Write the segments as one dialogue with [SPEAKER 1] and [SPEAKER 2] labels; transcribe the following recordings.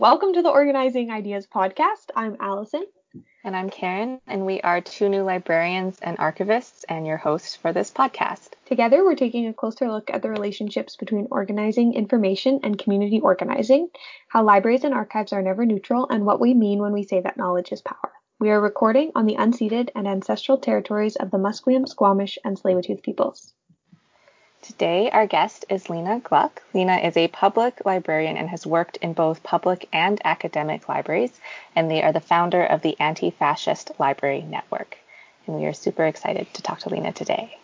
[SPEAKER 1] Welcome to the Organizing Ideas podcast. I'm Allison.
[SPEAKER 2] And I'm Karen, and we are two new librarians and archivists and your hosts for this podcast.
[SPEAKER 1] Together, we're taking a closer look at the relationships between organizing information and community organizing, how libraries and archives are never neutral, and what we mean when we say that knowledge is power. We are recording on the unceded and ancestral territories of the Musqueam, Squamish, and Tsleil-Waututh peoples.
[SPEAKER 2] Today, our guest is Lena Gluck. Lena is a public librarian and has worked in both public and academic libraries, and they are the founder of the Anti Fascist Library Network. And we are super excited to talk to Lena today.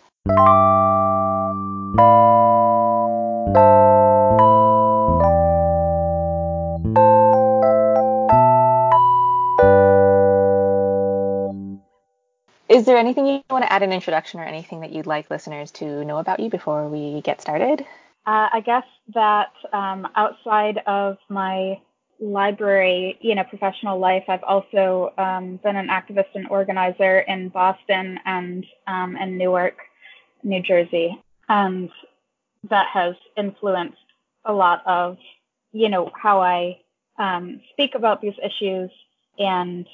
[SPEAKER 2] Is there anything you want to add an introduction or anything that you'd like listeners to know about you before we get started?
[SPEAKER 3] Uh, I guess that um, outside of my library, you know, professional life, I've also um, been an activist and organizer in Boston and um, in Newark, New Jersey, and that has influenced a lot of, you know, how I um, speak about these issues and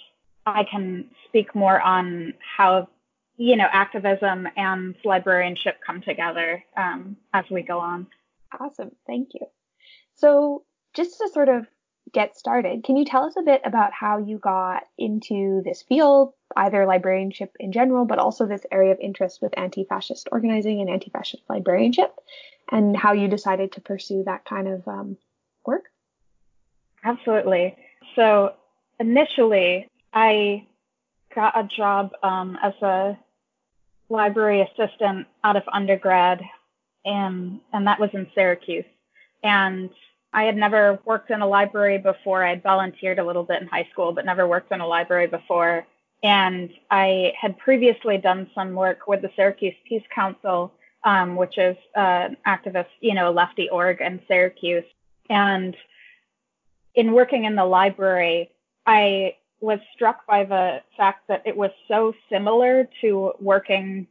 [SPEAKER 3] I can speak more on how you know activism and librarianship come together um, as we go on.
[SPEAKER 1] Awesome, thank you. So just to sort of get started, can you tell us a bit about how you got into this field, either librarianship in general, but also this area of interest with anti-fascist organizing and anti-fascist librarianship, and how you decided to pursue that kind of um, work?
[SPEAKER 3] Absolutely. So initially, I got a job um, as a library assistant out of undergrad, and and that was in Syracuse. And I had never worked in a library before. I had volunteered a little bit in high school, but never worked in a library before. And I had previously done some work with the Syracuse Peace Council, um, which is an activist, you know, lefty org in Syracuse. And in working in the library, I was struck by the fact that it was so similar to working,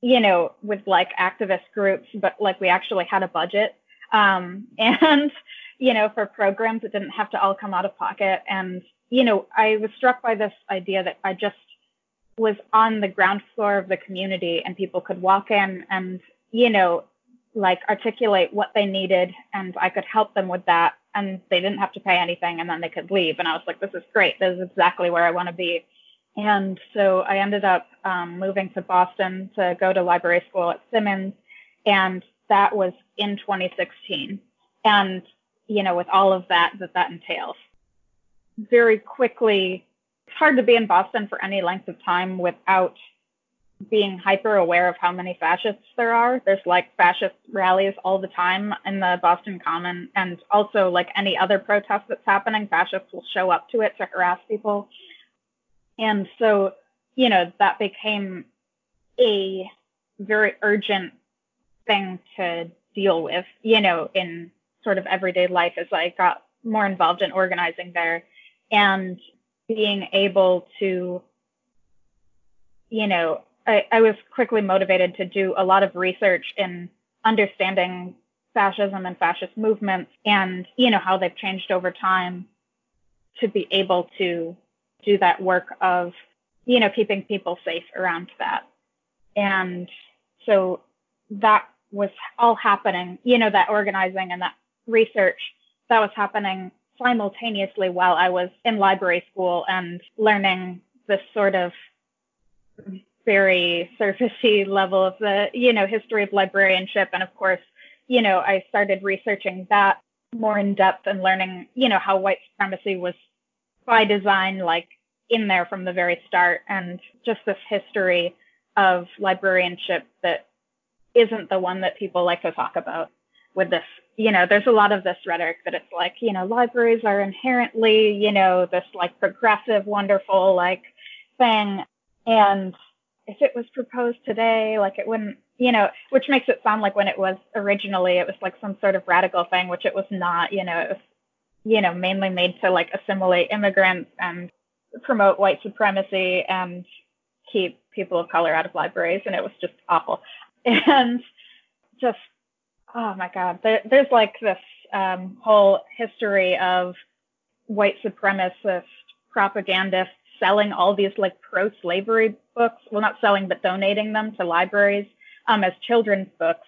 [SPEAKER 3] you know, with like activist groups, but like we actually had a budget. Um, and, you know, for programs, it didn't have to all come out of pocket. And, you know, I was struck by this idea that I just was on the ground floor of the community and people could walk in and, you know, like articulate what they needed and I could help them with that and they didn't have to pay anything and then they could leave. And I was like, this is great. This is exactly where I want to be. And so I ended up um, moving to Boston to go to library school at Simmons. And that was in 2016. And, you know, with all of that that that entails. Very quickly, it's hard to be in Boston for any length of time without being hyper aware of how many fascists there are. There's like fascist rallies all the time in the Boston Common, and also like any other protest that's happening, fascists will show up to it to harass people. And so, you know, that became a very urgent thing to deal with, you know, in sort of everyday life as I got more involved in organizing there and being able to, you know, I, I was quickly motivated to do a lot of research in understanding fascism and fascist movements and you know how they've changed over time to be able to do that work of you know keeping people safe around that. And so that was all happening you know that organizing and that research that was happening simultaneously while I was in library school and learning this sort of very surfacey level of the, you know, history of librarianship. And of course, you know, I started researching that more in depth and learning, you know, how white supremacy was by design, like in there from the very start, and just this history of librarianship that isn't the one that people like to talk about with this you know there's a lot of this rhetoric that it's like you know libraries are inherently you know this like progressive wonderful like thing and if it was proposed today, like it wouldn't, you know, which makes it sound like when it was originally, it was like some sort of radical thing, which it was not, you know, it was, you know, mainly made to like assimilate immigrants and promote white supremacy and keep people of color out of libraries. And it was just awful. And just, oh my God, there, there's like this um, whole history of white supremacist propagandists selling all these like pro-slavery books. Well, not selling, but donating them to libraries um, as children's books.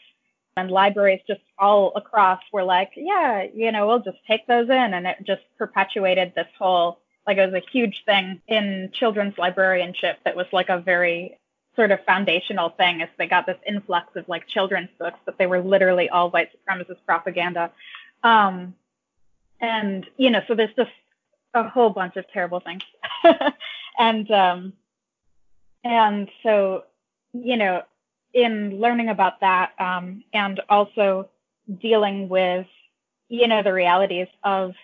[SPEAKER 3] And libraries just all across were like, yeah, you know, we'll just take those in. And it just perpetuated this whole, like, it was a huge thing in children's librarianship that was like a very sort of foundational thing as they got this influx of like children's books, but they were literally all white supremacist propaganda. Um, and, you know, so there's just a whole bunch of terrible things. and, um, and so, you know, in learning about that, um, and also dealing with, you know, the realities of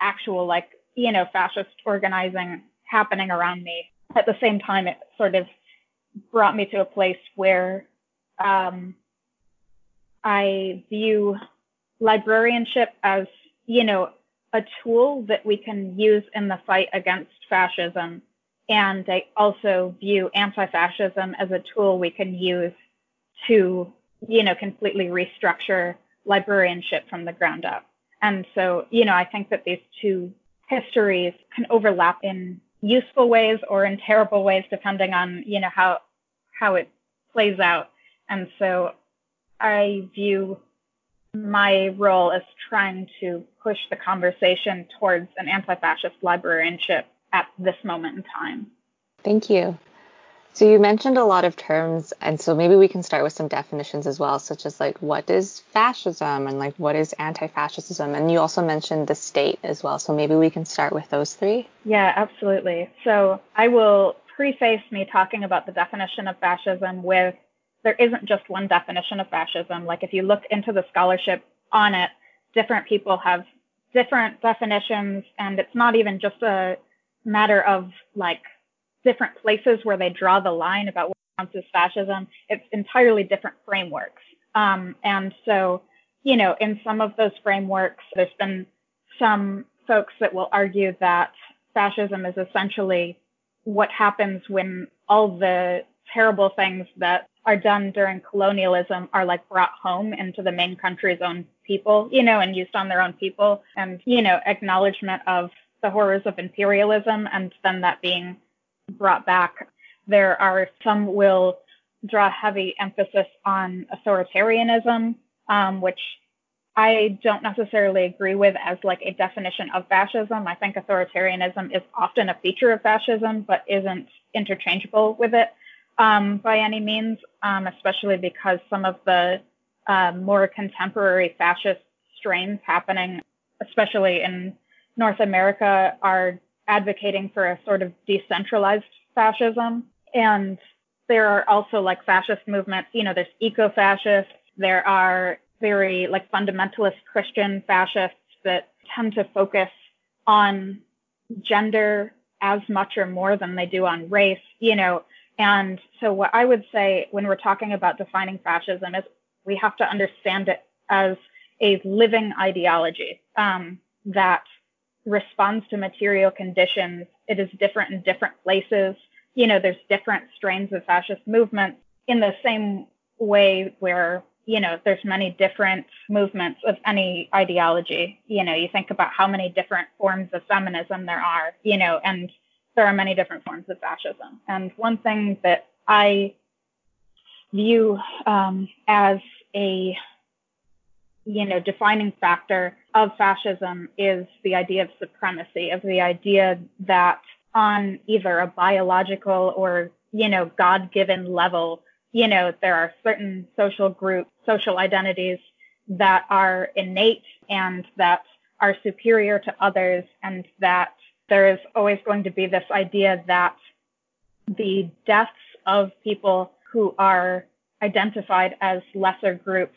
[SPEAKER 3] actual, like, you know, fascist organizing happening around me. At the same time, it sort of brought me to a place where um, I view librarianship as, you know, a tool that we can use in the fight against fascism. And I also view anti-fascism as a tool we can use to, you know, completely restructure librarianship from the ground up. And so, you know, I think that these two histories can overlap in useful ways or in terrible ways, depending on, you know, how, how it plays out. And so I view my role as trying to push the conversation towards an anti-fascist librarianship at this moment in time.
[SPEAKER 2] Thank you. So you mentioned a lot of terms, and so maybe we can start with some definitions as well, such as like what is fascism and like what is anti-fascism, and you also mentioned the state as well. So maybe we can start with those three.
[SPEAKER 3] Yeah, absolutely. So I will preface me talking about the definition of fascism with there isn't just one definition of fascism. Like if you look into the scholarship on it, different people have different definitions, and it's not even just a matter of like different places where they draw the line about what counts as fascism. It's entirely different frameworks. Um, and so, you know, in some of those frameworks, there's been some folks that will argue that fascism is essentially what happens when all the terrible things that are done during colonialism are like brought home into the main country's own people, you know, and used on their own people and, you know, acknowledgement of the horrors of imperialism and then that being brought back. There are some will draw heavy emphasis on authoritarianism, um, which I don't necessarily agree with as like a definition of fascism. I think authoritarianism is often a feature of fascism, but isn't interchangeable with it um, by any means, um, especially because some of the uh, more contemporary fascist strains happening, especially in North America, are advocating for a sort of decentralized fascism. And there are also like fascist movements, you know, there's eco fascists, there are very like fundamentalist Christian fascists that tend to focus on gender as much or more than they do on race, you know. And so what I would say when we're talking about defining fascism is we have to understand it as a living ideology um, that responds to material conditions. It is different in different places. You know, there's different strains of fascist movements in the same way where, you know, there's many different movements of any ideology. You know, you think about how many different forms of feminism there are, you know, and there are many different forms of fascism. And one thing that I view um, as a you know, defining factor of fascism is the idea of supremacy, of the idea that on either a biological or, you know, God given level, you know, there are certain social groups, social identities that are innate and that are superior to others, and that there is always going to be this idea that the deaths of people who are identified as lesser groups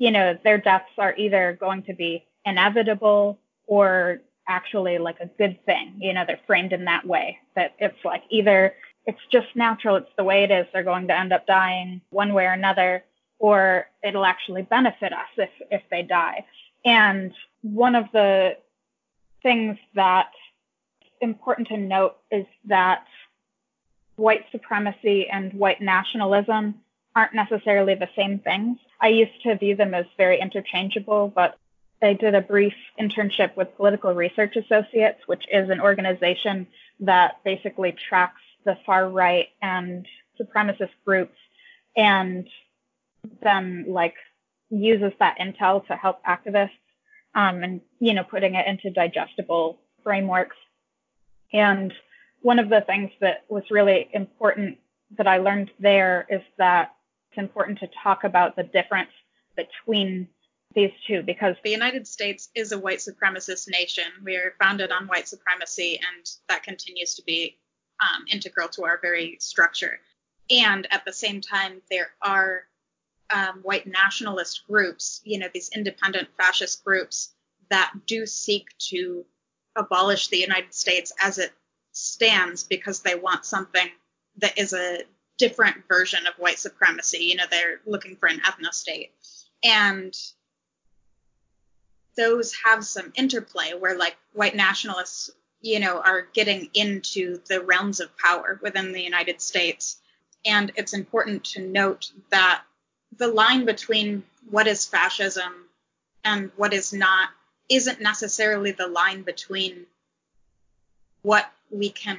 [SPEAKER 3] you know, their deaths are either going to be inevitable or actually like a good thing. You know, they're framed in that way that it's like either it's just natural, it's the way it is, they're going to end up dying one way or another, or it'll actually benefit us if, if they die. And one of the things that's important to note is that white supremacy and white nationalism aren't necessarily the same things. I used to view them as very interchangeable, but
[SPEAKER 4] I did a brief internship with Political Research Associates, which is an organization that basically tracks the far right and supremacist groups and then like uses that intel to help activists um, and you know putting it into digestible frameworks and one of the things that was really important that i learned there is that it's important to talk about the difference between these two because
[SPEAKER 3] the united states is a white supremacist nation. We are founded on white supremacy and that continues to be um, integral to our very structure. And at the same time there are um, white nationalist groups, you know, these independent fascist groups that do seek to abolish the United States as it stands because they want something that is a different version of white supremacy. You know, they're looking for an ethno state. And those have some interplay where, like, white nationalists, you know, are getting into the realms of power within the United States. And it's important to note that the line between what is fascism and what is not isn't necessarily the line between what we can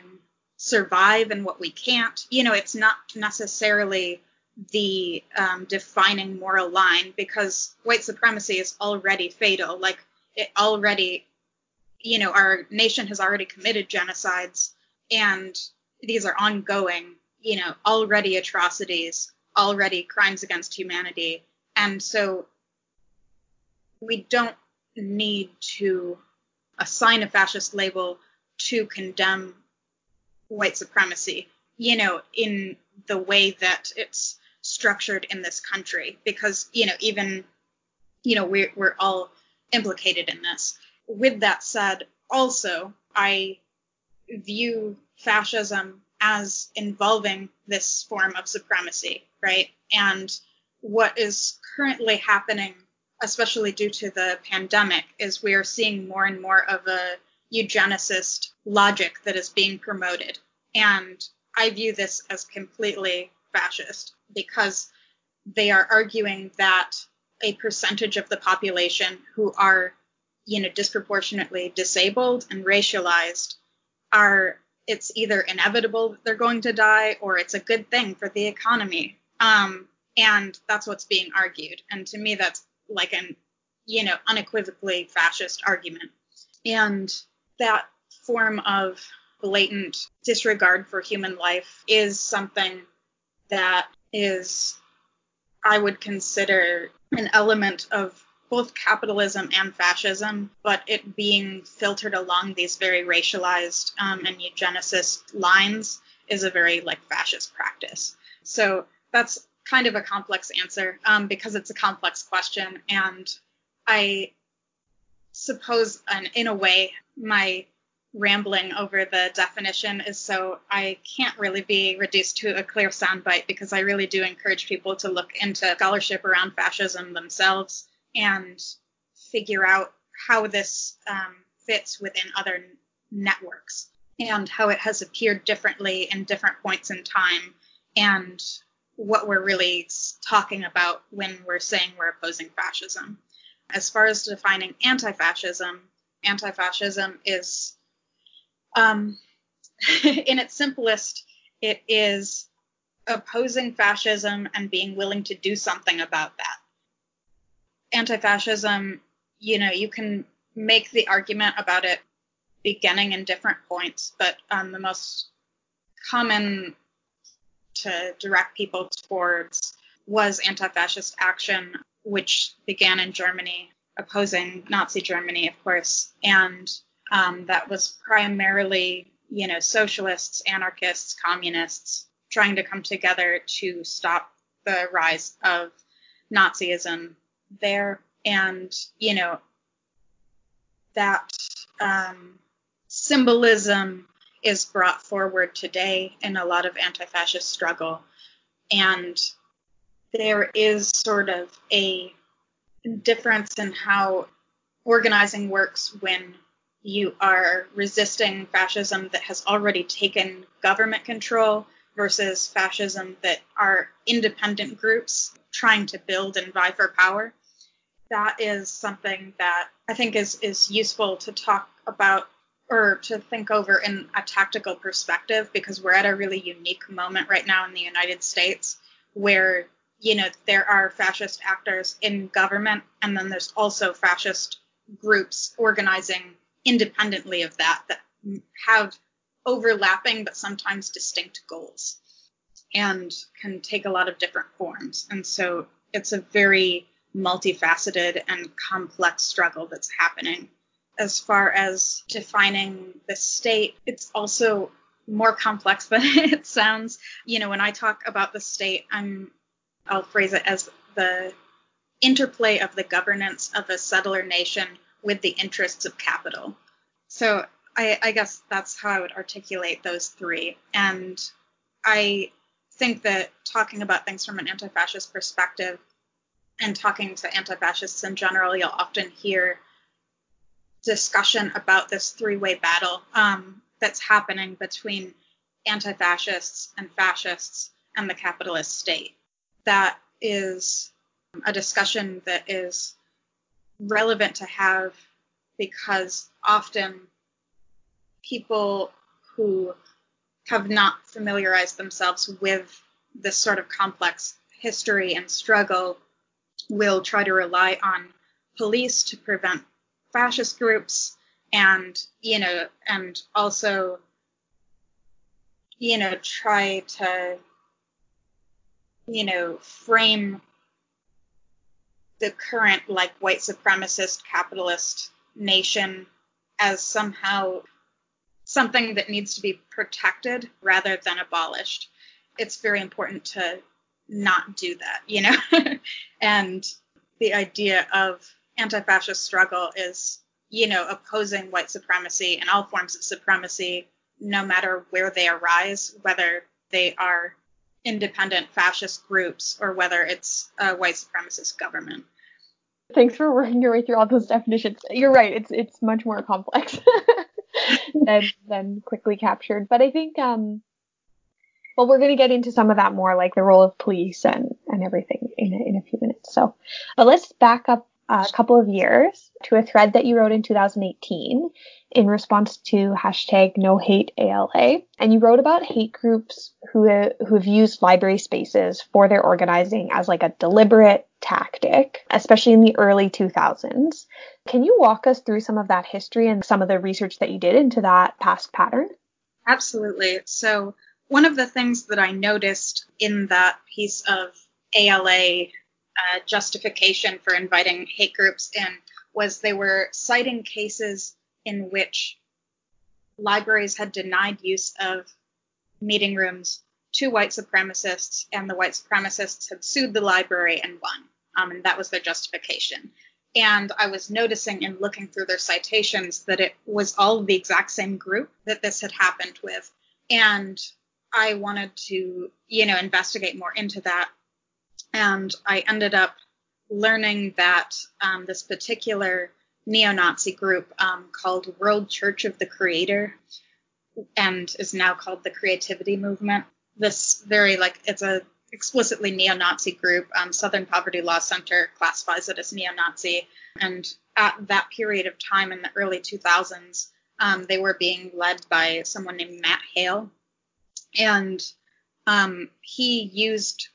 [SPEAKER 3] survive and what we can't. You know, it's not necessarily the um, defining moral line because white supremacy is already fatal. Like, it already, you know, our nation has already committed genocides and these are ongoing, you know, already atrocities already crimes against humanity. And so we don't need to assign a fascist label to condemn white supremacy, you know, in the way that it's structured in this country, because, you know, even, you know, we're, we're all implicated in this. With that said, also, I view fascism as involving this form of supremacy, right? And what is currently happening, especially due to the pandemic, is we are seeing more and more of a eugenicist logic that is being promoted. And I view this as completely fascist because they are arguing that a percentage of the population who are, you know, disproportionately disabled and racialized are it's either inevitable they're going to die or it's a good thing for the economy. Um, and that's what's being argued. And to me, that's like an, you know, unequivocally fascist argument. And that form of blatant disregard for human life is something that is, I would consider an element of both capitalism and fascism, but it being filtered along these very racialized um, and eugenicist lines is a very like fascist practice. So that's kind of a complex answer um, because it's a complex question, and I suppose, and in a way, my rambling over the definition is so I can't really be reduced to a clear soundbite because I really do encourage people to look into scholarship around fascism themselves and figure out how this um, fits within other networks and how it has appeared differently in different points in time and what we're really talking about when we're saying we're opposing fascism. As far as defining anti fascism, anti fascism is, um, in its simplest, it is opposing fascism and being willing to do something about that. Anti-fascism, you know, you can make the argument about it beginning in different points, but um, the most common to direct people towards was anti-fascist action, which began in Germany, opposing Nazi Germany, of course, and um, that was primarily, you know, socialists, anarchists, communists trying to come together to stop the rise of Nazism there. And you know that um, symbolism is brought forward today in a lot of anti-fascist struggle. And there is sort of a difference in how organizing works when you are resisting fascism that has already taken government control versus fascism that are independent groups trying to build and vie for power. That is something that I think is is useful to talk about or to think over in a tactical perspective because we're at a really unique moment right now in the United States where you know there are fascist actors in government and then there's also fascist groups organizing independently of that that have overlapping but sometimes distinct goals and can take a lot of different forms and so it's a very multifaceted and complex struggle that's happening as far as defining the state, it's also more complex than it sounds. You know, when I talk about the state, I'm I'll phrase it as the interplay of the governance of a settler nation with the interests of capital. So I, I guess that's how I would articulate those three. And I think that talking about things from an anti-fascist perspective and talking to anti-fascists in general, you'll often hear discussion about this three-way battle um, that's happening between anti-fascists and fascists and the capitalist state. That is a discussion that is relevant to have because often people who have not familiarized themselves with this sort of complex history and struggle will try to rely on police to prevent fascist groups and you know and also you know try to you know frame the current like white supremacist capitalist nation as somehow something that needs to be protected rather than abolished it's very important to not do that you know and the idea of anti-fascist struggle is, you know, opposing white supremacy and all forms of supremacy, no matter where they arise, whether they are independent fascist groups or whether it's a white supremacist government.
[SPEAKER 1] Thanks for working your way through all those definitions. You're right; it's it's much more complex than than quickly captured. But I think um, well, we're going to get into some of that more, like the role of police and and everything in a, in a few minutes. So, but let's back up a couple of years to a thread that you wrote in 2018 in response to hashtag no hate ALA. And you wrote about hate groups who, who have used library spaces for their organizing as like a deliberate tactic, especially in the early 2000s. Can you walk us through some of that history and some of the research that you did into that past pattern?
[SPEAKER 3] Absolutely. So, one of the things that I noticed in that piece of ALA uh, justification for inviting hate groups in was they were citing cases in which libraries had denied use of meeting rooms to white supremacists, and the white supremacists had sued the library and won. Um, and that was their justification. And I was noticing in looking through their citations that it was all the exact same group that this had happened with. And I wanted to, you know, investigate more into that and I ended up learning that um, this particular neo-Nazi group um, called World Church of the Creator and is now called the Creativity Movement. This very like it's a explicitly neo-Nazi group. Um, Southern Poverty Law Center classifies it as neo-Nazi, and at that period of time in the early 2000s, um, they were being led by someone named Matt Hale, and um, he used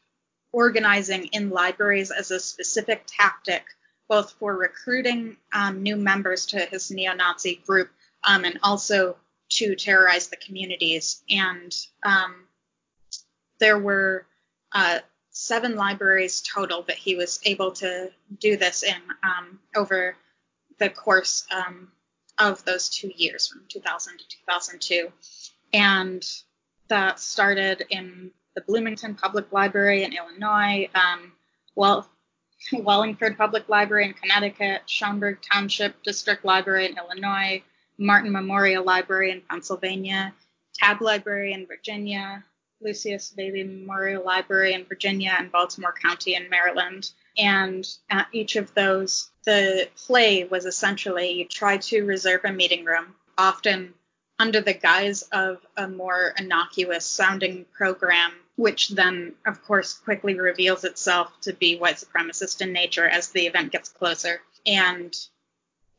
[SPEAKER 3] organizing in libraries as a specific tactic, both for recruiting um, new members to his neo Nazi group um, and also to terrorize the communities. And um, there were uh, seven libraries total that he was able to do this in um, over the course um, of those two years, from 2000 to 2002. And that started in the Bloomington Public Library in Illinois, um, well, Wallingford Public Library in Connecticut, Schaumburg Township District Library in Illinois, Martin Memorial Library in Pennsylvania, Tabb Library in Virginia, Lucius Bailey Memorial Library in Virginia, and Baltimore County in Maryland. And at each of those, the play was essentially you try to reserve a meeting room, often under the guise of a more innocuous sounding program which then, of course, quickly reveals itself to be white supremacist in nature as the event gets closer. And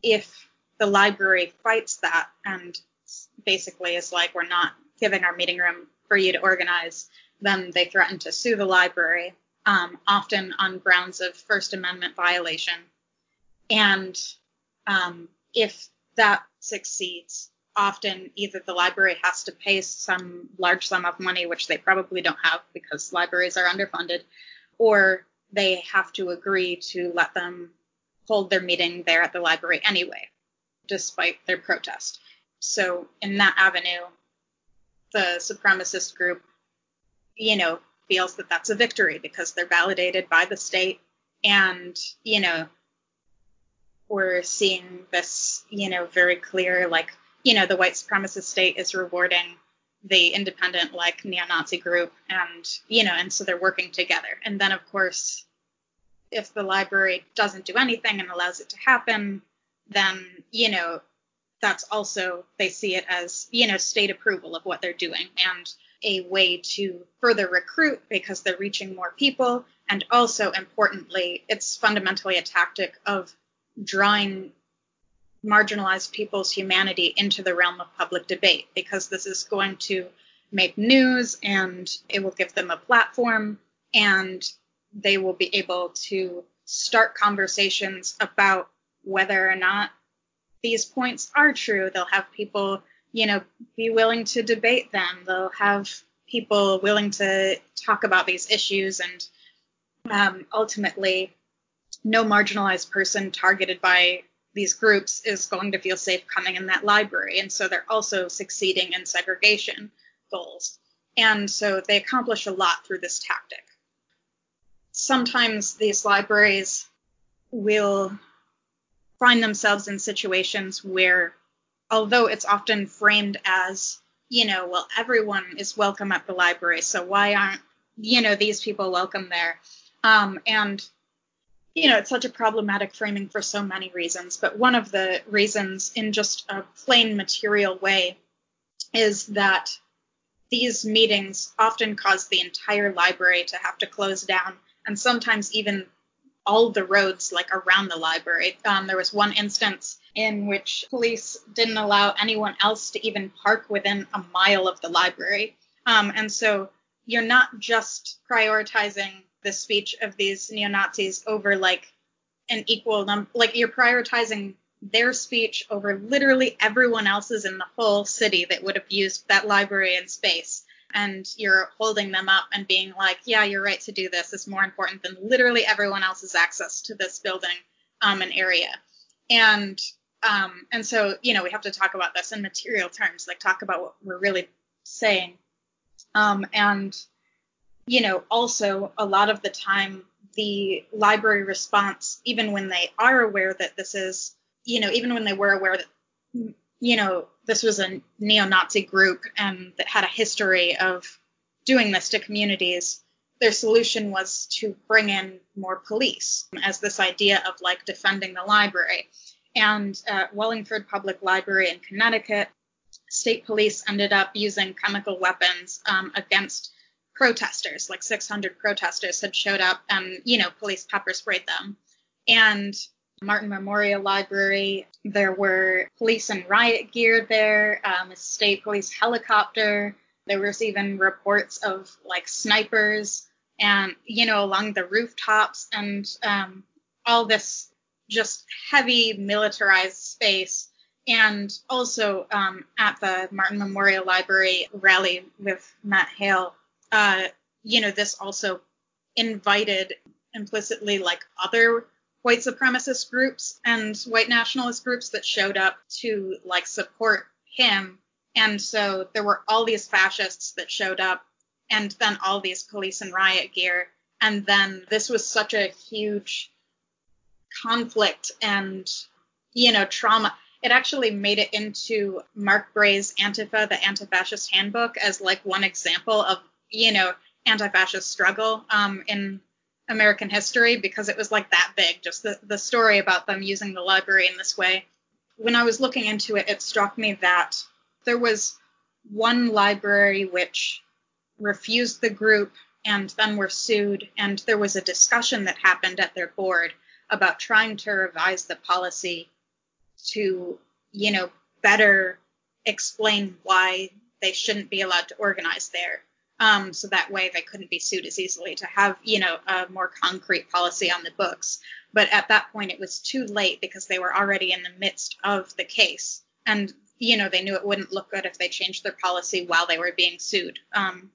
[SPEAKER 3] if the library fights that and basically is like, we're not giving our meeting room for you to organize, then they threaten to sue the library, um, often on grounds of First Amendment violation. And um, if that succeeds, often either the library has to pay some large sum of money, which they probably don't have because libraries are underfunded, or they have to agree to let them hold their meeting there at the library anyway, despite their protest. So, in that avenue, the supremacist group, you know, feels that that's a victory because they're validated by the state. And, you know, we're seeing this, you know, very clear, like, you know, the white supremacist state is rewarding the independent, like, neo Nazi group. And, you know, and so they're working together. And then, of course, if the library doesn't do anything and allows it to happen, then, you know, that's also, they see it as, you know, state approval of what they're doing and a way to further recruit because they're reaching more people. And also, importantly, it's fundamentally a tactic of drawing marginalized people's humanity into the realm of public debate because this is going to make news and it will give them a platform and they will be able to start conversations about whether or not these points are true. They'll have people, you know, be willing to debate them. They'll have people willing to talk about these issues and um, ultimately no marginalized person targeted by these groups is going to feel safe coming in that library. And so they're also succeeding in segregation goals. And so they accomplish a lot through this tactic. Sometimes these libraries will find themselves in situations where, although it's often framed as, you know, well, everyone is welcome at the library, so why aren't, you know, these people welcome there? Um, and, you know, it's such a problematic framing for so many reasons, but one of the reasons, in just a plain material way, is that these meetings often cause the entire library to have to close down and sometimes even all the roads like around the library. Um, there was one instance in which police didn't allow anyone else to even park within a mile of the library. Um, and so you're not just prioritizing the speech of these neo Nazis over like an equal number, like you're prioritizing their speech over literally everyone else's in the whole city that would have used that library and space and you're holding them up and being like, yeah, you're right to do this is more important than literally everyone else's access to this building um, and area. And um, and so, you know, we have to talk about this in material terms, like talk about what we're really saying. Um, and, you know, also a lot of the time, the library response, even when they are aware that this is, you know, even when they were aware that you know, this was a neo-Nazi group and that had a history of doing this to communities, their solution was to bring in more police as this idea of like defending the library. And at Wallingford Public Library in Connecticut, state police ended up using chemical weapons um, against protesters. Like 600 protesters had showed up and, you know, police pepper sprayed them. And Martin Memorial Library. There were police and riot gear there, um, a state police helicopter. There was even reports of like snipers and, you know, along the rooftops and um, all this just heavy militarized space. And also um, at the Martin Memorial Library rally with Matt Hale, uh, you know, this also invited implicitly like other white supremacist groups and white nationalist groups that showed up to like support him. And so there were all these fascists that showed up and then all these police and riot gear. And then this was such a huge conflict and, you know, trauma. It actually made it into Mark Bray's Antifa, the anti-fascist handbook, as like one example of, you know, anti-fascist struggle um, in American history because it was like that big, just the, the story about them using the library in this way. When I was looking into it, it struck me that there was one library which refused the group and then were sued. And there was a discussion that happened at their board about trying to revise the policy to, you know, better explain why they shouldn't be allowed to organize there. Um, so that way they couldn't be sued as easily to have, you know, a more concrete policy on the books. But at that point, it was too late because they were already in the midst of the case. And, you know, they knew it wouldn't look good if they changed their policy while they were being sued um,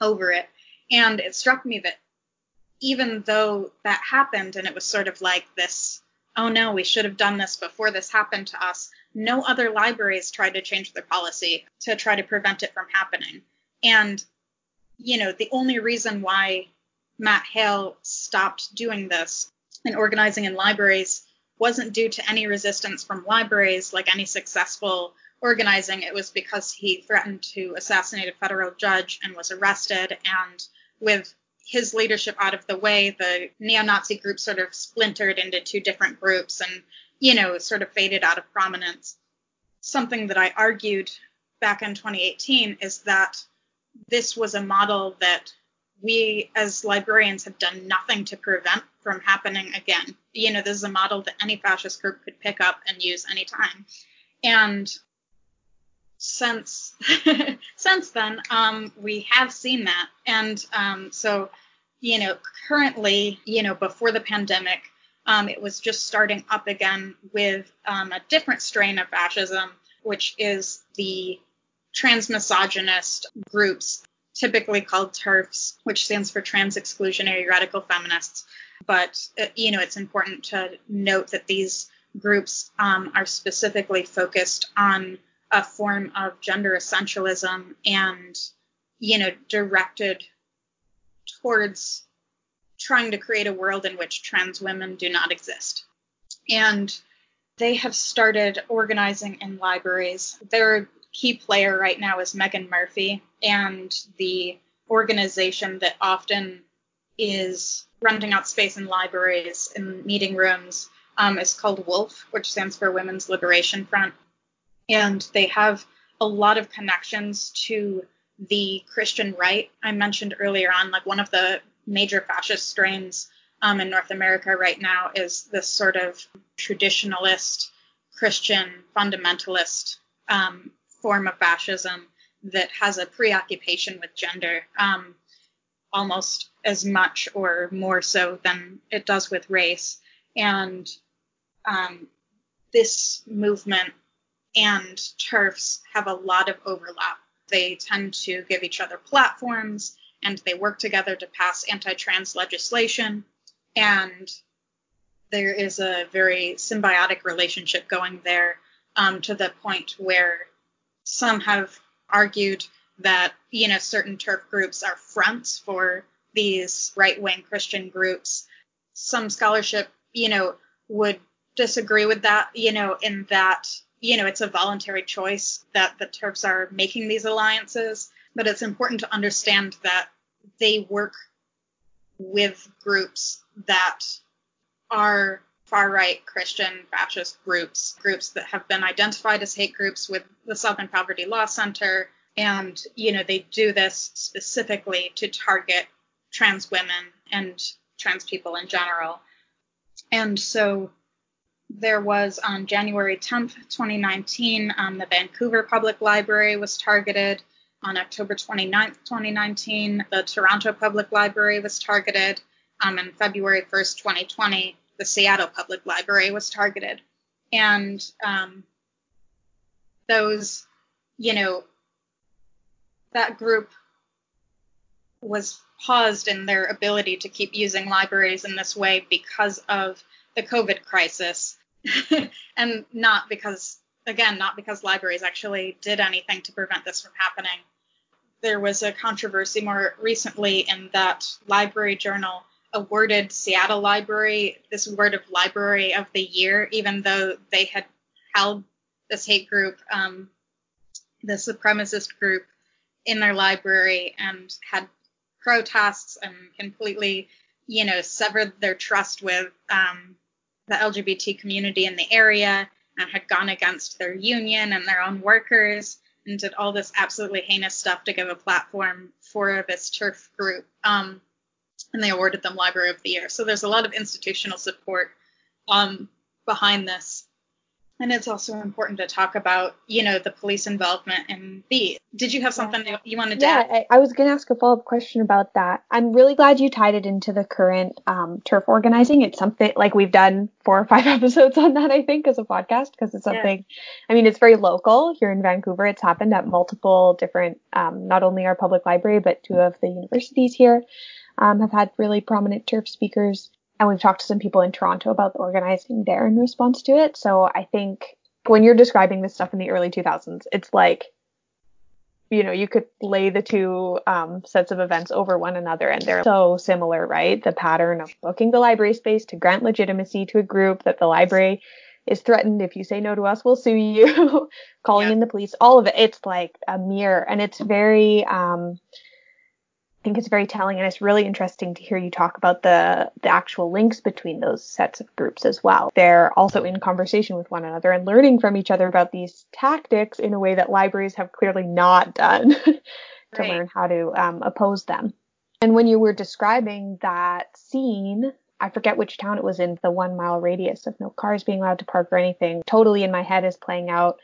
[SPEAKER 3] over it. And it struck me that even though that happened and it was sort of like this, oh no, we should have done this before this happened to us, no other libraries tried to change their policy to try to prevent it from happening. And, you know, the only reason why Matt Hale stopped doing this and organizing in libraries wasn't due to any resistance from libraries like any successful organizing. It was because he threatened to assassinate a federal judge and was arrested. And with his leadership out of the way, the neo Nazi group sort of splintered into two different groups and, you know, sort of faded out of prominence. Something that I argued back in 2018 is that this was a model that we as librarians have done nothing to prevent from happening again. You know, this is a model that any fascist group could pick up and use anytime. And since since then, um, we have seen that, and um, so you know, currently, you know, before the pandemic, um, it was just starting up again with um, a different strain of fascism, which is the transmisogynist groups, typically called TERFs, which stands for Trans Exclusionary Radical Feminists. But, uh, you know, it's important to note that these groups um, are specifically focused on a form of gender essentialism and, you know, directed towards trying to create a world in which trans women do not exist. And they have started organizing in libraries. Their key player right now is Meghan Murphy, and the organization that often is renting out space in libraries and meeting rooms um, is called WOLF, which stands for Women's Liberation Front and they have a lot of connections to the Christian right. I mentioned earlier on, like one of the major fascist strains um, in North America right now is this sort of traditionalist Christian fundamentalist um, form of fascism that has a preoccupation with gender um, almost as much or more so than it does with race. And um, this movement and TERFs have a lot of overlap. They tend to give each other platforms and they work together to pass anti trans legislation. And there is a very symbiotic relationship going there um, to the point where some have argued that, you know, certain TERF groups are fronts for these right wing Christian groups. Some scholarship, you know, would disagree with that, you know, in that you know, it's a voluntary choice that the TERFs are making these alliances, but it's important to understand that they work with groups that are far right Christian fascist groups, groups that have been identified as hate groups with the Southern Poverty Law Center. And, you know, they do this specifically to target trans women and trans people in general. And so there was on January 10th, 2019, um, the Vancouver Public Library was targeted. On October 29th, 2019, the Toronto Public Library was targeted. Um, and February 1st, 2020, the Seattle Public Library was targeted. And um, those, you know, that group was paused in their ability to keep using libraries in this way because of the COVID crisis, and not because, again, not because libraries actually did anything to prevent this from happening. There was a controversy more recently in that Library Journal awarded Seattle Library this award of Library of the Year, even though they had held this hate group, um, the supremacist group, in their library and had protests and completely, you know, severed their trust with um, the LGBT community in the area and had gone against their union and their own workers and did all this absolutely heinous stuff to give a platform for this TERF group. Um, and they awarded them Library of the Year. So there's a lot of institutional support um, behind this. And it's also important to talk about, you know, the police involvement in B. Did you have something yeah. you wanted to
[SPEAKER 1] yeah,
[SPEAKER 3] add?
[SPEAKER 1] I, I was going to ask a follow up question about that. I'm really glad you tied it into the current um, TERF organizing. It's something like we've done four or five episodes on that, I think, as a podcast, because it's something, yeah. I mean, it's very local here in Vancouver. It's happened at multiple different, um, not only our public library, but two of the universities here um, have had really prominent TERF speakers. And we've talked to some people in Toronto about the organizing there in response to it. So I think when you're describing this stuff in the early 2000s, it's like, you know, you could lay the two um, sets of events over one another and they're so similar, right? The pattern of booking the library space to grant legitimacy to a group that the library is threatened. If you say no to us, we'll sue you, calling yeah. in the police, all of it. It's like a mirror and it's very, um, think it's very telling and it's really interesting to hear you talk about the the actual links between those sets of groups as well. They're also in conversation with one another and learning from each other about these tactics in a way that libraries have clearly not done to right. learn how to um, oppose them. And when you were describing that scene, I forget which town it was in, the one mile radius of no cars being allowed to park or anything, totally in my head is playing out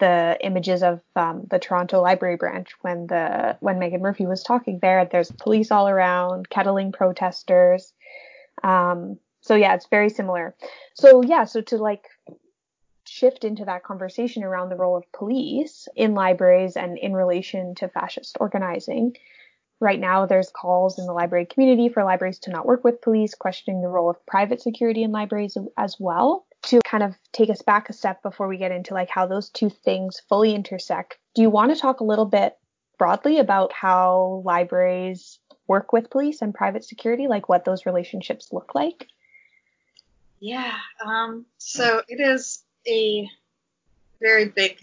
[SPEAKER 1] the images of um, the Toronto Library branch when the when Meghan Murphy was talking there. There's police all around, kettling protesters. Um, so yeah, it's very similar. So yeah, so to like shift into that conversation around the role of police in libraries and in relation to fascist organizing. Right now, there's calls in the library community for libraries to not work with police, questioning the role of private security in libraries as well to kind of take us back a step before we get into like how those two things fully intersect, do you want to talk a little bit broadly about how libraries work with police and private security, like what those relationships look like?
[SPEAKER 3] Yeah, um, so it is a very big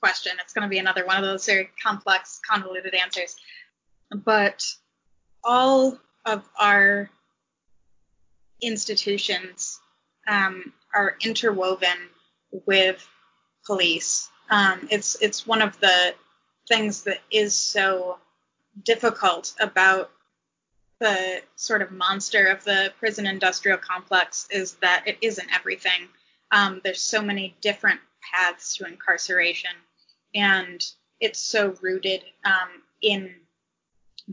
[SPEAKER 3] question. It's going to be another one of those very complex, convoluted answers. But all of our institutions um, are interwoven with police. Um, it's it's one of the things that is so difficult about the sort of monster of the prison industrial complex is that it isn't everything. Um, there's so many different paths to incarceration, and it's so rooted um, in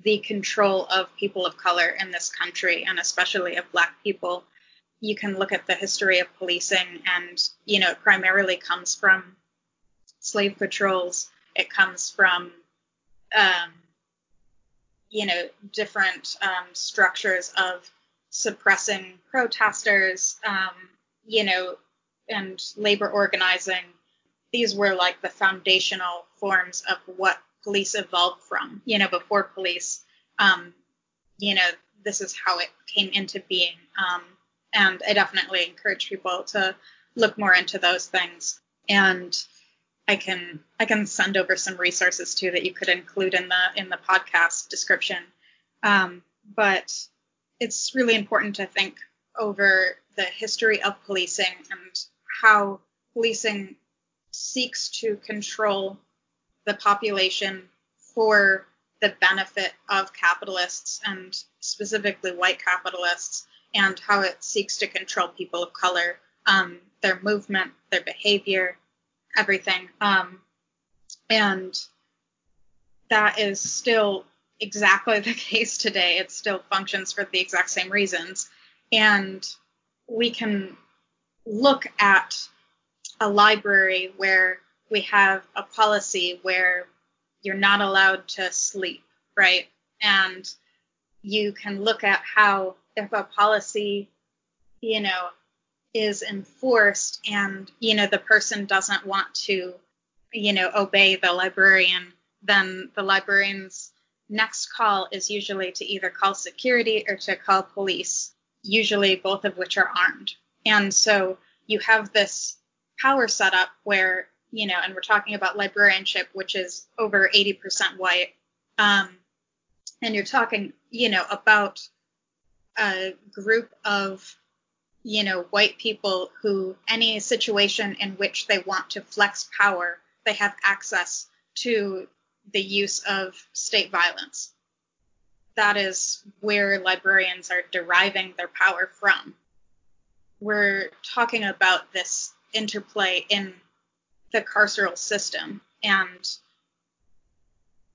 [SPEAKER 3] the control of people of color in this country, and especially of Black people you can look at the history of policing and you know it primarily comes from slave patrols. It comes from um, you know different um, structures of suppressing protesters um, you know and labor organizing. These were like the foundational forms of what police evolved from you know before police um, you know this is how it came into being um, and I definitely encourage people to look more into those things. And I can I can send over some resources too that you could include in the in the podcast description. Um, but it's really important to think over the history of policing and how policing seeks to control the population for the benefit of capitalists and specifically white capitalists and how it seeks to control people of color, um, their movement, their behavior, everything. Um, and that is still exactly the case today. It still functions for the exact same reasons. And we can look at a library where we have a policy where you're not allowed to sleep, right? And you can look at how if a policy, you know, is enforced and, you know, the person doesn't want to, you know, obey the librarian, then the librarian's next call is usually to either call security or to call police, usually both of which are armed. And so you have this power setup where, you know, and we're talking about librarianship, which is over 80% white. Um, and you're talking, you know, about a group of you know white people who any situation in which they want to flex power they have access to the use of state violence. That is where librarians are deriving their power from. We're talking about this interplay in the carceral system, and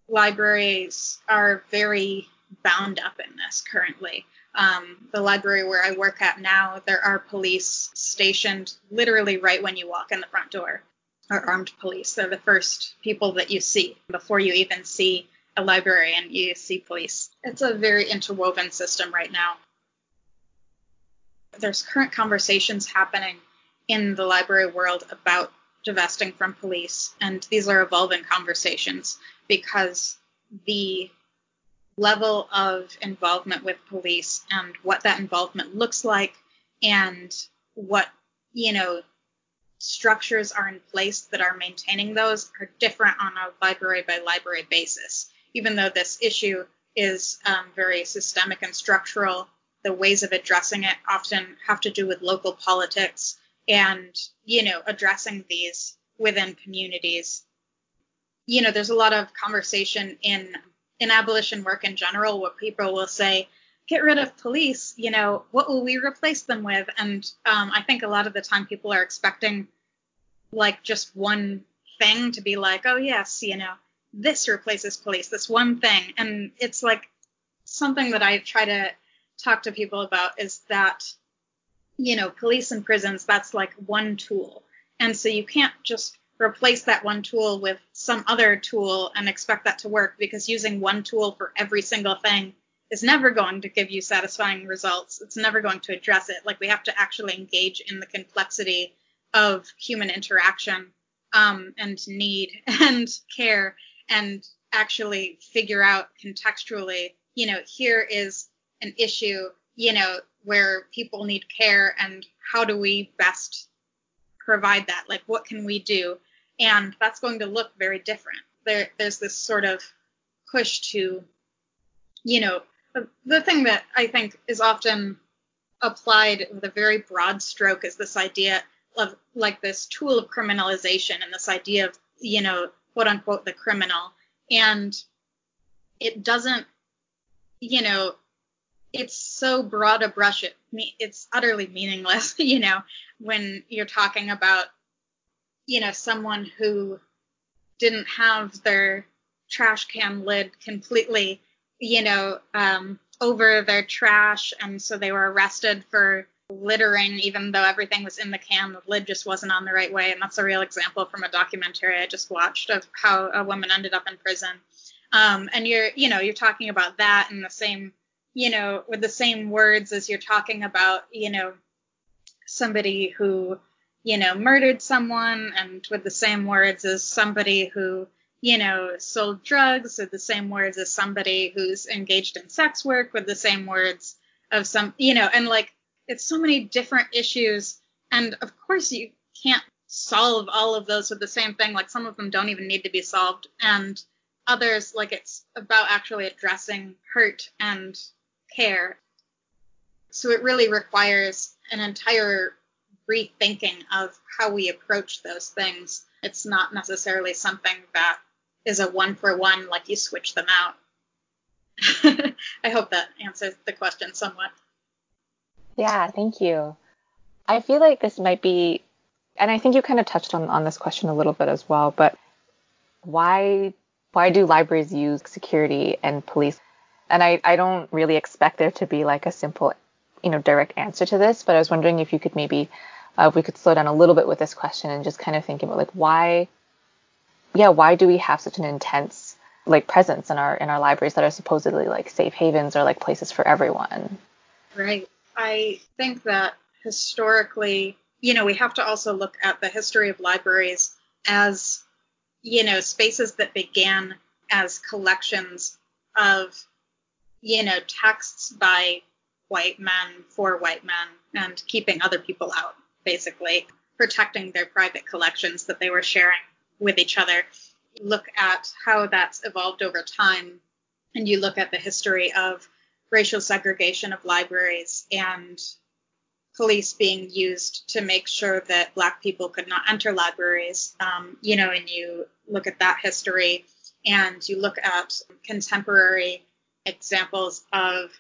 [SPEAKER 3] libraries are very bound up in this currently. Um, the library where I work at now, there are police stationed literally right when you walk in the front door, are armed police. They're the first people that you see before you even see a librarian, you see police. It's a very interwoven system right now. There's current conversations happening in the library world about divesting from police, and these are evolving conversations because the level of involvement with police and what that involvement looks like and what you know structures are in place that are maintaining those are different on a library by library basis. Even though this issue is um, very systemic and structural the ways of addressing it often have to do with local politics and you know addressing these within communities. You know there's a lot of conversation in in abolition work in general where people will say get rid of police you know what will we replace them with? And um, i think a lot of the time people are expecting like just one thing to be like oh yes you know this replaces police this one thing. And it's like something that i try to talk to people about is that you know police and prisons that's like one tool. And so you can't just replace that one tool with some other tool and expect that to work because using one tool for every single thing is never going to give you satisfying results. It's never going to address it. Like we have to actually engage in the complexity of human interaction um, and need and care and actually figure out contextually, you know, here is an issue, you know, where people need care and how do we best provide that? Like what can we do? and that's going to look very different. There, there's this sort of push to, you know, the thing that I think is often applied with a very broad stroke is this idea of like this tool of criminalization and this idea of, you know, quote unquote, the criminal. And it doesn't, you know, it's so broad a brush, it, it's utterly meaningless, you know, when you're talking about you know, someone who didn't have their trash can lid completely, you know, um, over their trash, and so they were arrested for littering, even though everything was in the can. The lid just wasn't on the right way, and that's a real example from a documentary I just watched of how a woman ended up in prison. Um, and you're, you know, you're talking about that in the same, you know, with the same words as you're talking about, you know, somebody who you know, murdered someone and with the same words as somebody who, you know, sold drugs, with the same words as somebody who's engaged in sex work, with the same words of some, you know, and like it's so many different issues. And of course, you can't solve all of those with the same thing. Like some of them don't even need to be solved. And others, like it's about actually addressing hurt and care. So it really requires an entire rethinking of how we approach those things. It's not necessarily something that is a one for one, like you switch them out. I hope that answers the question somewhat.
[SPEAKER 2] Yeah, thank you. I feel like this might be, and I think you kind of touched on, on this question a little bit as well, but why why do libraries use security and police? And I, I don't really expect there to be like a simple, you know, direct answer to this, but I was wondering if you could maybe uh, if we could slow down a little bit with this question and just kind of think about like why yeah why do we have such an intense like presence in our in our libraries that are supposedly like safe havens or like places for everyone?
[SPEAKER 3] Right. I think that historically you know we have to also look at the history of libraries as you know spaces that began as collections of you know texts by white men for white men and keeping other people out basically protecting their private collections that they were sharing with each other. Look at how that's evolved over time, and you look at the history of racial segregation of libraries and police being used to make sure that black people could not enter libraries. Um, you know, and you look at that history and you look at contemporary examples of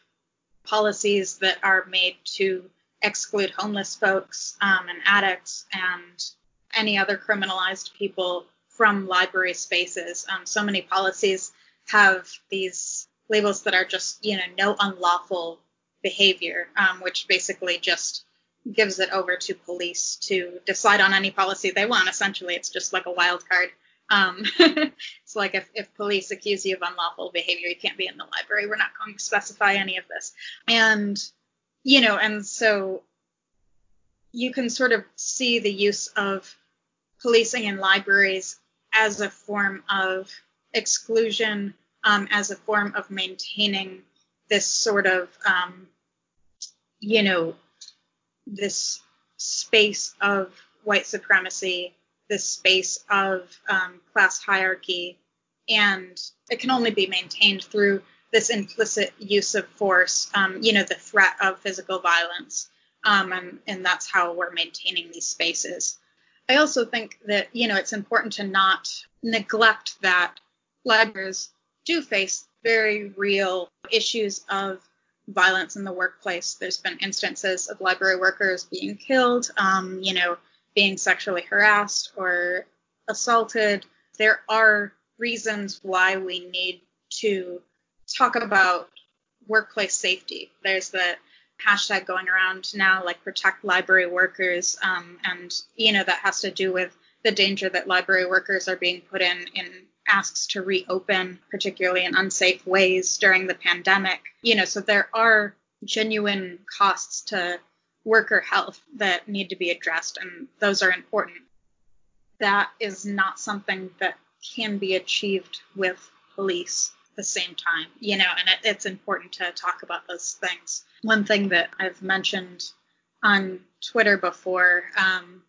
[SPEAKER 3] policies that are made to exclude homeless folks um, and addicts and any other criminalized people from library spaces. Um, so many policies have these labels that are just, you know, no unlawful behavior, um, which basically just gives it over to police to decide on any policy they want. Essentially, it's just like a wild card. Um, it's like if, if police accuse you of unlawful behavior, you can't be in the library. We're not going to specify any of this. And, you know, and so you can sort of see the use of policing in libraries as a form of exclusion, um, as a form of maintaining this sort of, um, you know, this space of white supremacy, this space of um, class hierarchy, and it can only be maintained through this implicit use of force, um, you know, the threat of physical violence, um, and, and that's how we're maintaining these spaces. I also think that, you know, it's important to not neglect that libraries do face very real issues of violence in the workplace. There's been instances of library workers being killed, um, you know, being sexually harassed or assaulted. There are reasons why we need to talk about workplace safety. There's the hashtag going around now, like protect library workers, um, and you know that has to do with the danger that library workers are being put in in asks to reopen, particularly in unsafe ways during the pandemic. You know, so there are genuine costs to worker health that need to be addressed, and those are important. That is not something that can be achieved with police at the same time, you know, and it, it's important to talk about those things. One thing that I've mentioned on Twitter before um,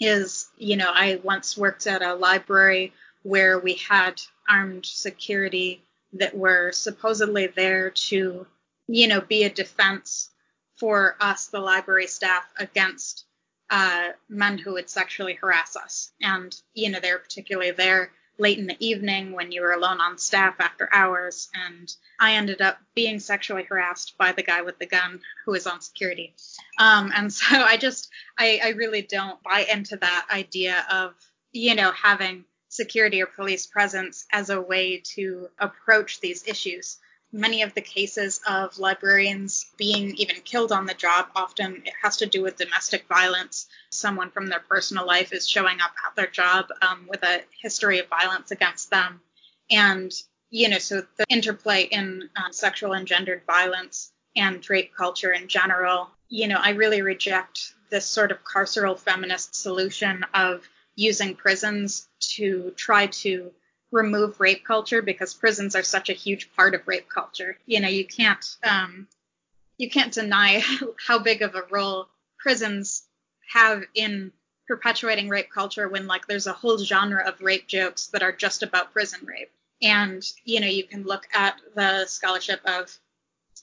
[SPEAKER 3] is, you know, I once worked at a library where we had armed security that were supposedly there to, you know, be a defense for us, the library staff, against uh, men who would sexually harass us. And, you know, they were particularly there late in the evening when you were alone on staff after hours. And I ended up being sexually harassed by the guy with the gun who was on security. Um, and so I just, I, I really don't buy into that idea of, you know, having security or police presence as a way to approach these issues. Many of the cases of librarians being even killed on the job, often it has to do with domestic violence. Someone from their personal life is showing up at their job um, with a history of violence against them. And, you know, so the interplay in uh, sexual and gendered violence and rape culture in general, you know, I really reject this sort of carceral feminist solution of using prisons to try to remove rape culture because prisons are such a huge part of rape culture. You know, you can't um, you can't deny how big of a role prisons have in perpetuating rape culture when like there's a whole genre of rape jokes that are just about prison rape. And you know, you can look at the scholarship of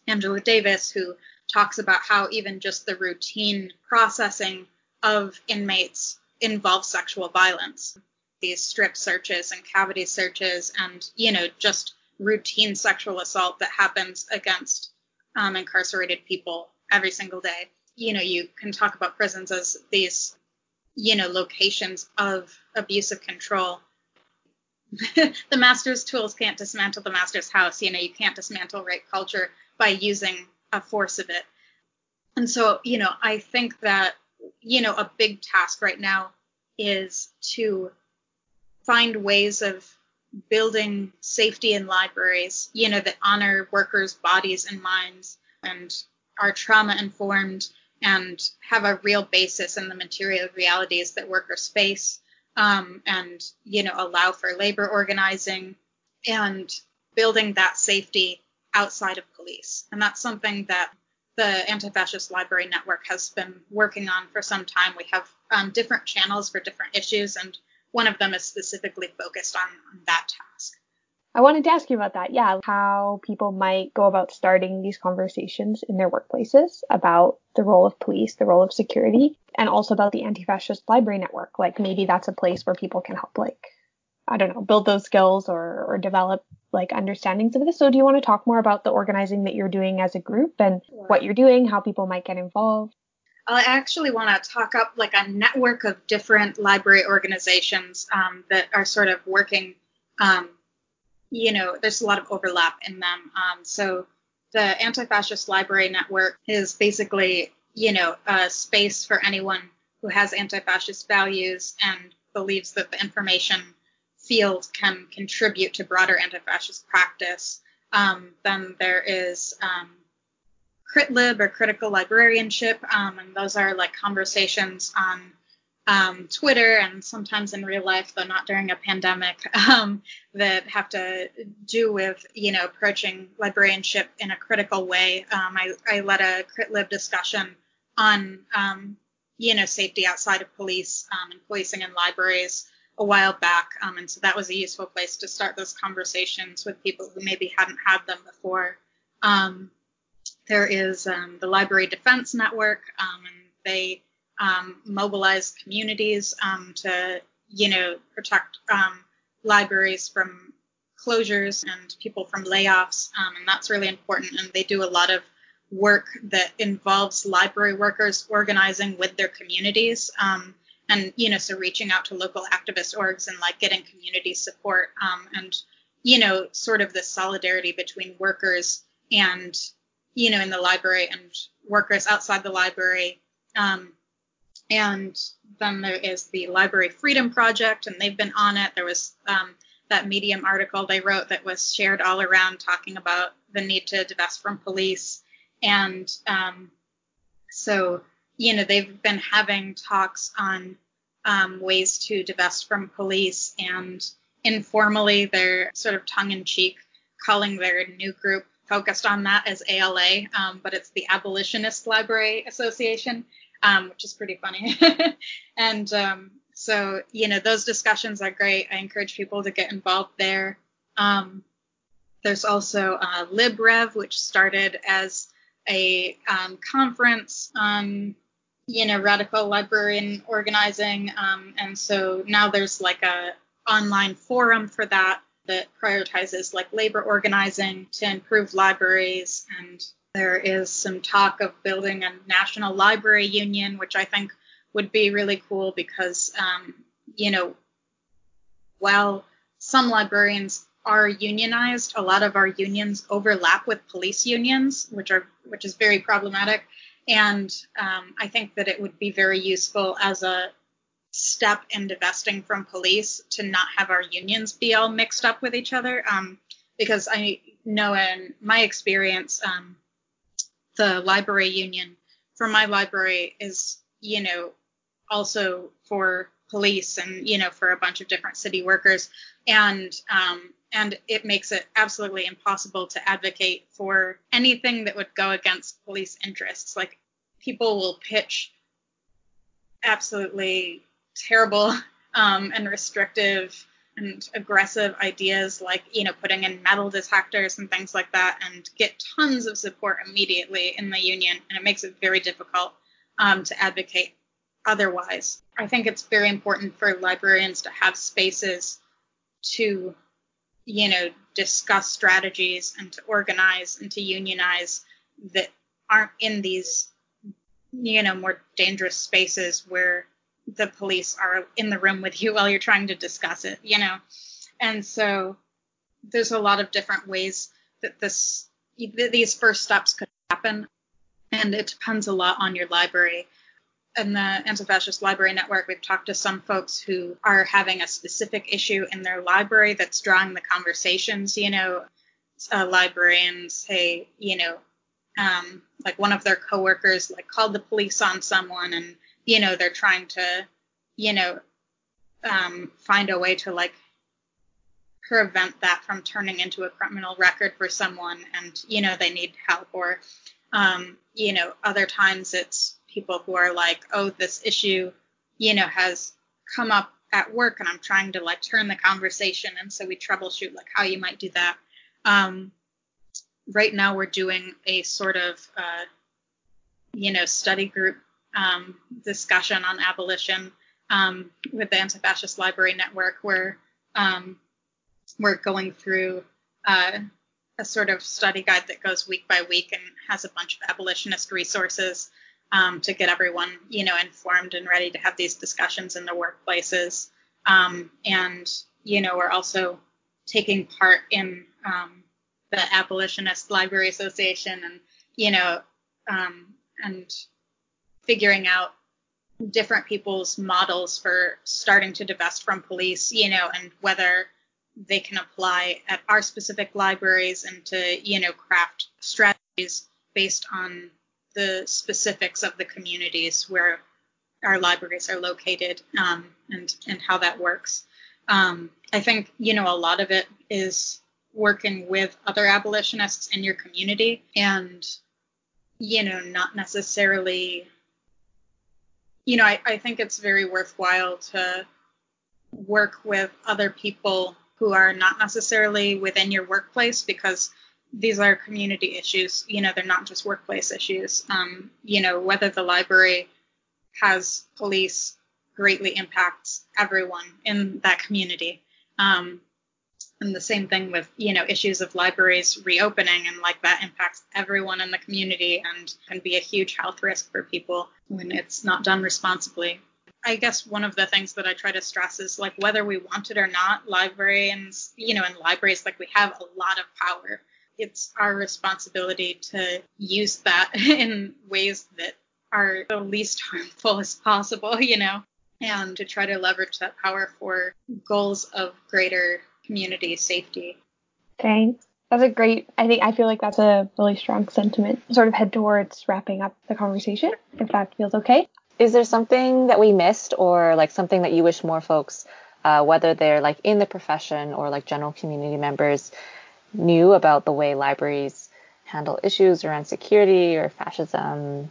[SPEAKER 3] Angela Davis who talks about how even just the routine processing of inmates involves sexual violence. These strip searches and cavity searches, and you know, just routine sexual assault that happens against um, incarcerated people every single day. You know, you can talk about prisons as these, you know, locations of abusive control. the master's tools can't dismantle the master's house. You know, you can't dismantle rape culture by using a force of it. And so, you know, I think that you know, a big task right now is to find ways of building safety in libraries, you know, that honor workers' bodies and minds and are trauma informed and have a real basis in the material realities that workers face um, and, you know, allow for labor organizing and building that safety outside of police. And that's something that the Anti-Fascist Library Network has been working on for some time. We have um, different channels for different issues, and one of them is specifically focused on, on that task.
[SPEAKER 1] I wanted to ask you about that. Yeah, how people might go about starting these conversations in their workplaces about the role of police, the role of security, and also about the Anti-Fascist Library Network. Like maybe that's a place where people can help like I don't know, build those skills or, or develop like understandings of this. So do you want to talk more about the organizing that you're doing as a group and what you're doing, how people might get involved?
[SPEAKER 3] I actually want to talk up like a network of different library organizations um, that are sort of working. Um, you know, there's a lot of overlap in them. Um, so the Anti-Fascist Library Network is basically, you know, a space for anyone who has anti-fascist values and believes that the information field can contribute to broader anti-fascist practice. Um, then there is um, CritLib or critical librarianship, um, and those are like conversations on um, Twitter and sometimes in real life, though not during a pandemic, um, that have to do with you know approaching librarianship in a critical way. Um, I, I, led a CritLib discussion on um, you know safety outside of police um, and policing in libraries a while back, and so that was a useful place to start those conversations with people who maybe hadn't had them before. Um, there is um, the Library Defense Network, um, and they um, mobilize communities um, to, you know, protect um, libraries from closures and people from layoffs, um, and that's really important. And they do a lot of work that involves library workers organizing with their communities. and you know, so reaching out to local activist orgs and like getting community support and you know, sort of the solidarity between workers and you know, in the library and workers outside the library. Um, and then there is the Library Freedom Project, and they've been on it. There was um, that Medium article they wrote that was shared all around talking about the need to divest from police. And um, so, you know, they've been having talks on um, ways to divest from police, and informally, they're sort of tongue in cheek calling their new group focused on that as ALA, um, but it's the Abolitionist Library Association, um, which is pretty funny. and um, so, you know, those discussions are great. I encourage people to get involved there. Um, there's also uh, LibRev, which started as a um, conference on, you know, radical librarian organizing, um, and so now there's like a online forum for that that prioritizes like labor organizing to improve libraries. And there is some talk of building a national library union, which I think would be really cool because, um, you know, while some librarians are unionized, a lot of our unions overlap with police unions, which are which is very problematic. And um, I think that it would be very useful as a step in divesting from police to not have our unions be all mixed up with each other. Um, because I know in my experience, um, the library union for my library is, you know, also for police and, you know, for a bunch of different city workers. And, um, and it makes it absolutely impossible to advocate for anything that would go against police interests. Like people will pitch absolutely terrible um, and restrictive and aggressive ideas like you know putting in metal detectors and things like that and get tons of support immediately in the union and it makes it very difficult um, to advocate otherwise. I think it's very important for librarians to have spaces to you know discuss strategies and to organize and to unionize that aren't in these you know more dangerous spaces where the police are in the room with you while you're trying to discuss it, you know. And so there's a lot of different ways that this these first steps could happen, and it depends a lot on your library. In the Anti-Fascist Library Network, we've talked to some folks who are having a specific issue in their library that's drawing the conversations. You know, librarians say, you know, um, like one of their coworkers like called the police on someone and you know, they're trying to, you know, um, find a way to like prevent that from turning into a criminal record for someone and, you know, they need help or, um, you know, other times it's people who are like, oh, this issue, you know, has come up at work and I'm trying to like turn the conversation. And so we troubleshoot like how you might do that. Um, right now we're doing a sort of, uh, you know, study group um, discussion on abolition um, with the Anti-Fascist Library Network, where Um, we're going through uh, a sort of study guide that goes week by week and has a bunch of abolitionist resources um, to get everyone, you know, informed and ready to have these discussions in their workplaces. Um, and you know, we're also taking part in um, the Abolitionist Library Association, and you know, um, and figuring out different people's models for starting to divest from police, you know, and whether they can apply at our specific libraries and to, you know, craft strategies based on the specifics of the communities where our libraries are located um, and and how that works. Um, I think you know a lot of it is working with other abolitionists in your community and you know not necessarily you know I, I think it's very worthwhile to work with other people who are not necessarily within your workplace because these are community issues. You know, they're not just workplace issues. Um, you know, whether the library has police greatly impacts everyone in that community. Um, and the same thing with, you know, issues of libraries reopening and like that impacts everyone in the community and can be a huge health risk for people when it's not done responsibly. I guess one of the things that I try to stress is like whether we want it or not, librarians, you know, in libraries, like we have a lot of power. It's our responsibility to use that in ways that are the least harmful as possible, you know, and to try to leverage that power for goals of greater community safety.
[SPEAKER 1] Thanks. That's a great, I think, I feel like that's a really strong sentiment. Sort of head towards wrapping up the conversation, if that feels okay.
[SPEAKER 2] Is there something that we missed or like something that you wish more folks, uh, whether they're like in the profession or like general community members, knew about the way libraries handle issues around security or fascism?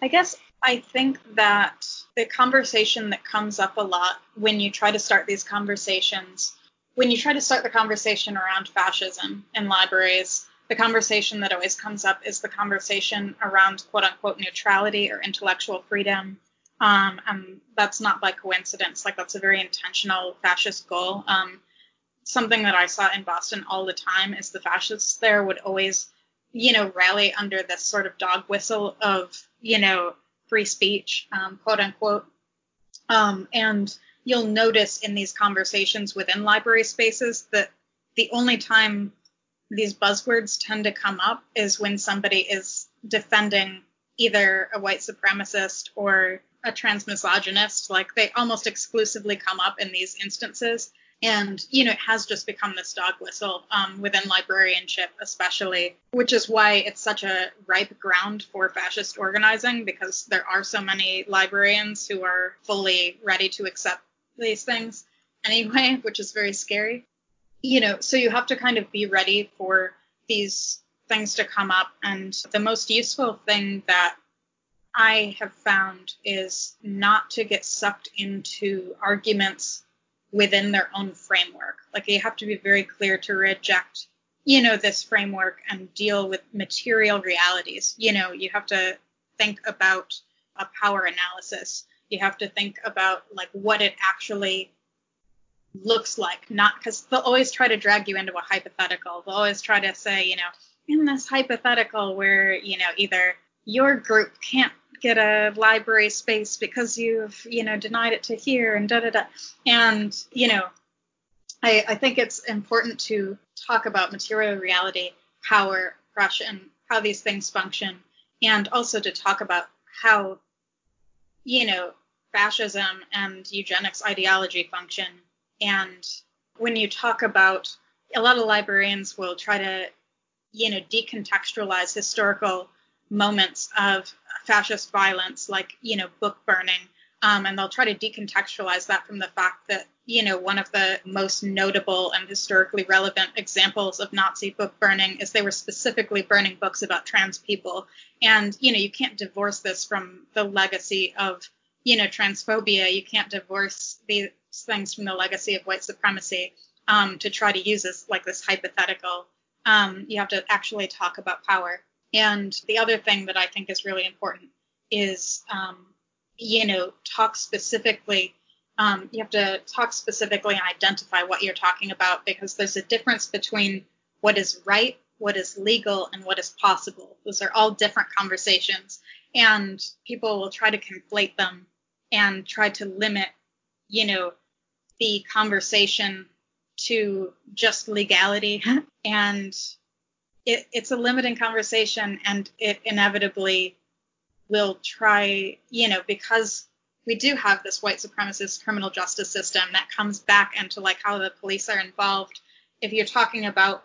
[SPEAKER 3] I guess I think that the conversation that comes up a lot when you try to start these conversations, when you try to start the conversation around fascism in libraries, the conversation that always comes up is the conversation around quote unquote neutrality or intellectual freedom. Um, and that's not by coincidence. Like that's a very intentional fascist goal. Um, something that I saw in Boston all the time is the fascists there would always, you know, rally under this sort of dog whistle of, you know, free speech, um, quote unquote. Um, and you'll notice in these conversations within library spaces that the only time these buzzwords tend to come up is when somebody is defending either a white supremacist or a transmisogynist. Like they almost exclusively come up in these instances. And, you know, it has just become this dog whistle um, within librarianship, especially, which is why it's such a ripe ground for fascist organizing because there are so many librarians who are fully ready to accept these things anyway, which is very scary you know, so you have to kind of be ready for these things to come up. And the most useful thing that I have found is not to get sucked into arguments within their own framework. Like you have to be very clear to reject, you know, this framework and deal with material realities. You know, you have to think about a power analysis. You have to think about like what it actually looks like, not because they'll always try to drag you into a hypothetical. They'll always try to say, you know, in this hypothetical where, you know, either your group can't get a library space because you've, you know, denied it to here and da da da. And, you know, I, I think it's important to talk about material reality, power, oppression, how these things function, and also to talk about how, you know, fascism and eugenics ideology function and when you talk about a lot of librarians will try to, you know, decontextualize historical moments of fascist violence, like, you know, book burning. Um, and they'll try to decontextualize that from the fact that, you know, one of the most notable and historically relevant examples of Nazi book burning is they were specifically burning books about trans people. And, you know, you can't divorce this from the legacy of, you know, transphobia. You can't divorce these things from the legacy of white supremacy um, to try to use this like this hypothetical. Um, you have to actually talk about power. And the other thing that I think is really important is, um, you know, talk specifically um, you have to talk specifically and identify what you're talking about because there's a difference between what is right, what is legal, and what is possible. Those are all different conversations, and people will try to conflate them and try to limit, you know, the conversation to just legality. and it, it's a limiting conversation, and it inevitably will try, you know, because we do have this white supremacist criminal justice system that comes back into like how the police are involved. If you're talking about,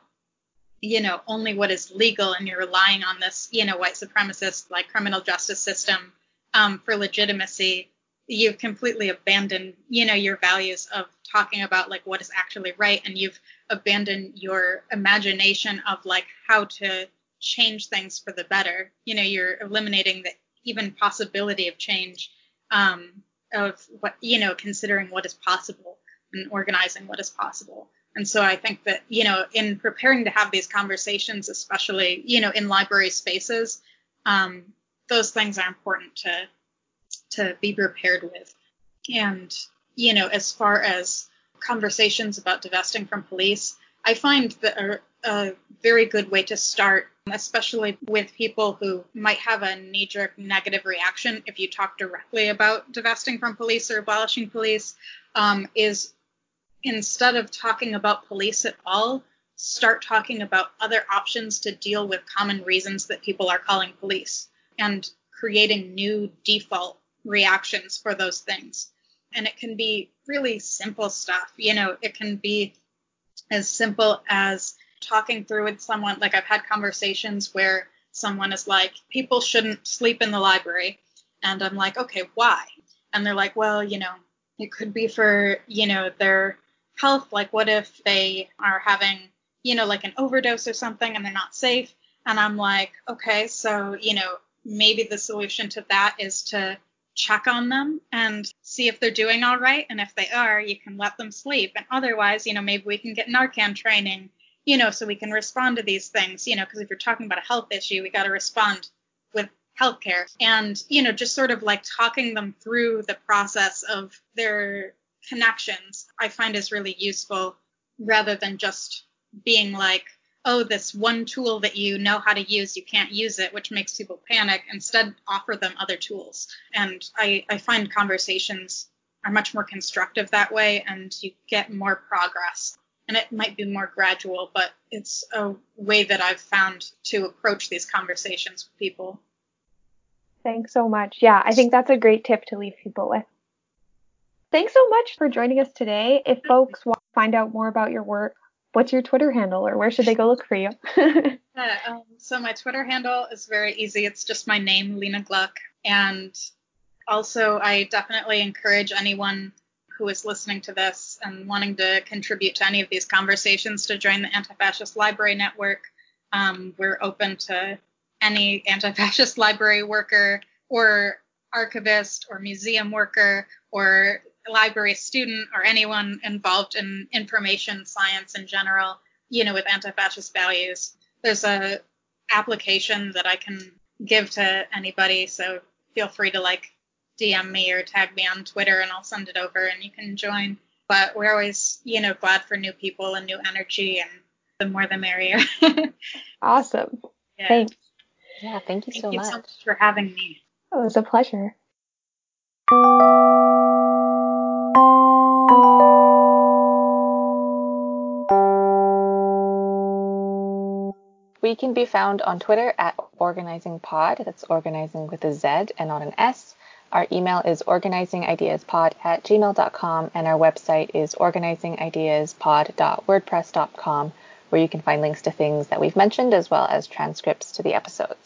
[SPEAKER 3] you know, only what is legal and you're relying on this, you know, white supremacist like criminal justice system um, for legitimacy, you've completely abandoned, you know, your values of talking about like what is actually right, and you've abandoned your imagination of like how to change things for the better. You know, you're eliminating the even possibility of change um, of what you know, considering what is possible and organizing what is possible. And so I think that you know, in preparing to have these conversations, especially you know, in library spaces, um, those things are important to to be prepared with. And you know, as far as conversations about divesting from police, I find that a, a very good way to start especially with people who might have a knee jerk negative reaction if you talk directly about divesting from police or abolishing police, um, is instead of talking about police at all, start talking about other options to deal with common reasons that people are calling police and creating new default reactions for those things. And it can be really simple stuff. You know, it can be as simple as talking through with someone, like I've had conversations where someone is like, people shouldn't sleep in the library. And I'm like, okay, why? And they're like, well, you know, it could be for, you know, their health. Like, what if they are having, you know, like an overdose or something and they're not safe? And I'm like, okay, so, you know, maybe the solution to that is to check on them and see if they're doing all right. And if they are, you can let them sleep. And otherwise, you know, maybe we can get Narcan training you know, so we can respond to these things, you know, because if you're talking about a health issue, we got to respond with healthcare and, you know, just sort of like talking them through the process of their connections, I find is really useful rather than just being like, oh, this one tool that you know how to use, you can't use it, which makes people panic. Instead, offer them other tools. And I, I find conversations are much more constructive that way, and you get more progress and it might be more gradual, but it's a way that I've found to approach these conversations with people.
[SPEAKER 1] Thanks so much. Yeah, I think that's a great tip to leave people with. Thanks so much for joining us today. If folks want to find out more about your work, what's your Twitter handle or where should they go look for you?
[SPEAKER 3] uh, um, so my Twitter handle is very easy. It's just my name, Lena Gluck. And also, I definitely encourage anyone who is listening to this and wanting to contribute to any of these conversations to join the Anti-Fascist Library Network. Um, we're open to any anti-fascist library worker or archivist or museum worker or library student or anyone involved in information science in general, you know, with anti-fascist values. There's a application that I can give to anybody, so feel free to like DM me or tag me on Twitter and I'll send it over and you can join. But we're always, you know, glad for new people and new energy and the more the merrier.
[SPEAKER 1] awesome. Yeah. Thanks.
[SPEAKER 2] Yeah, thank you
[SPEAKER 3] thank
[SPEAKER 2] so
[SPEAKER 3] you
[SPEAKER 2] much.
[SPEAKER 3] so much for having me.
[SPEAKER 1] Oh, it was a pleasure.
[SPEAKER 2] We can be found on Twitter at organizingpod. That's organizing with a Z and not an S. Our email is organizingideaspod at gmail.com, and our website is organizingideaspod.wordpress.com, where you can find links to things that we've mentioned as well as transcripts to the episodes.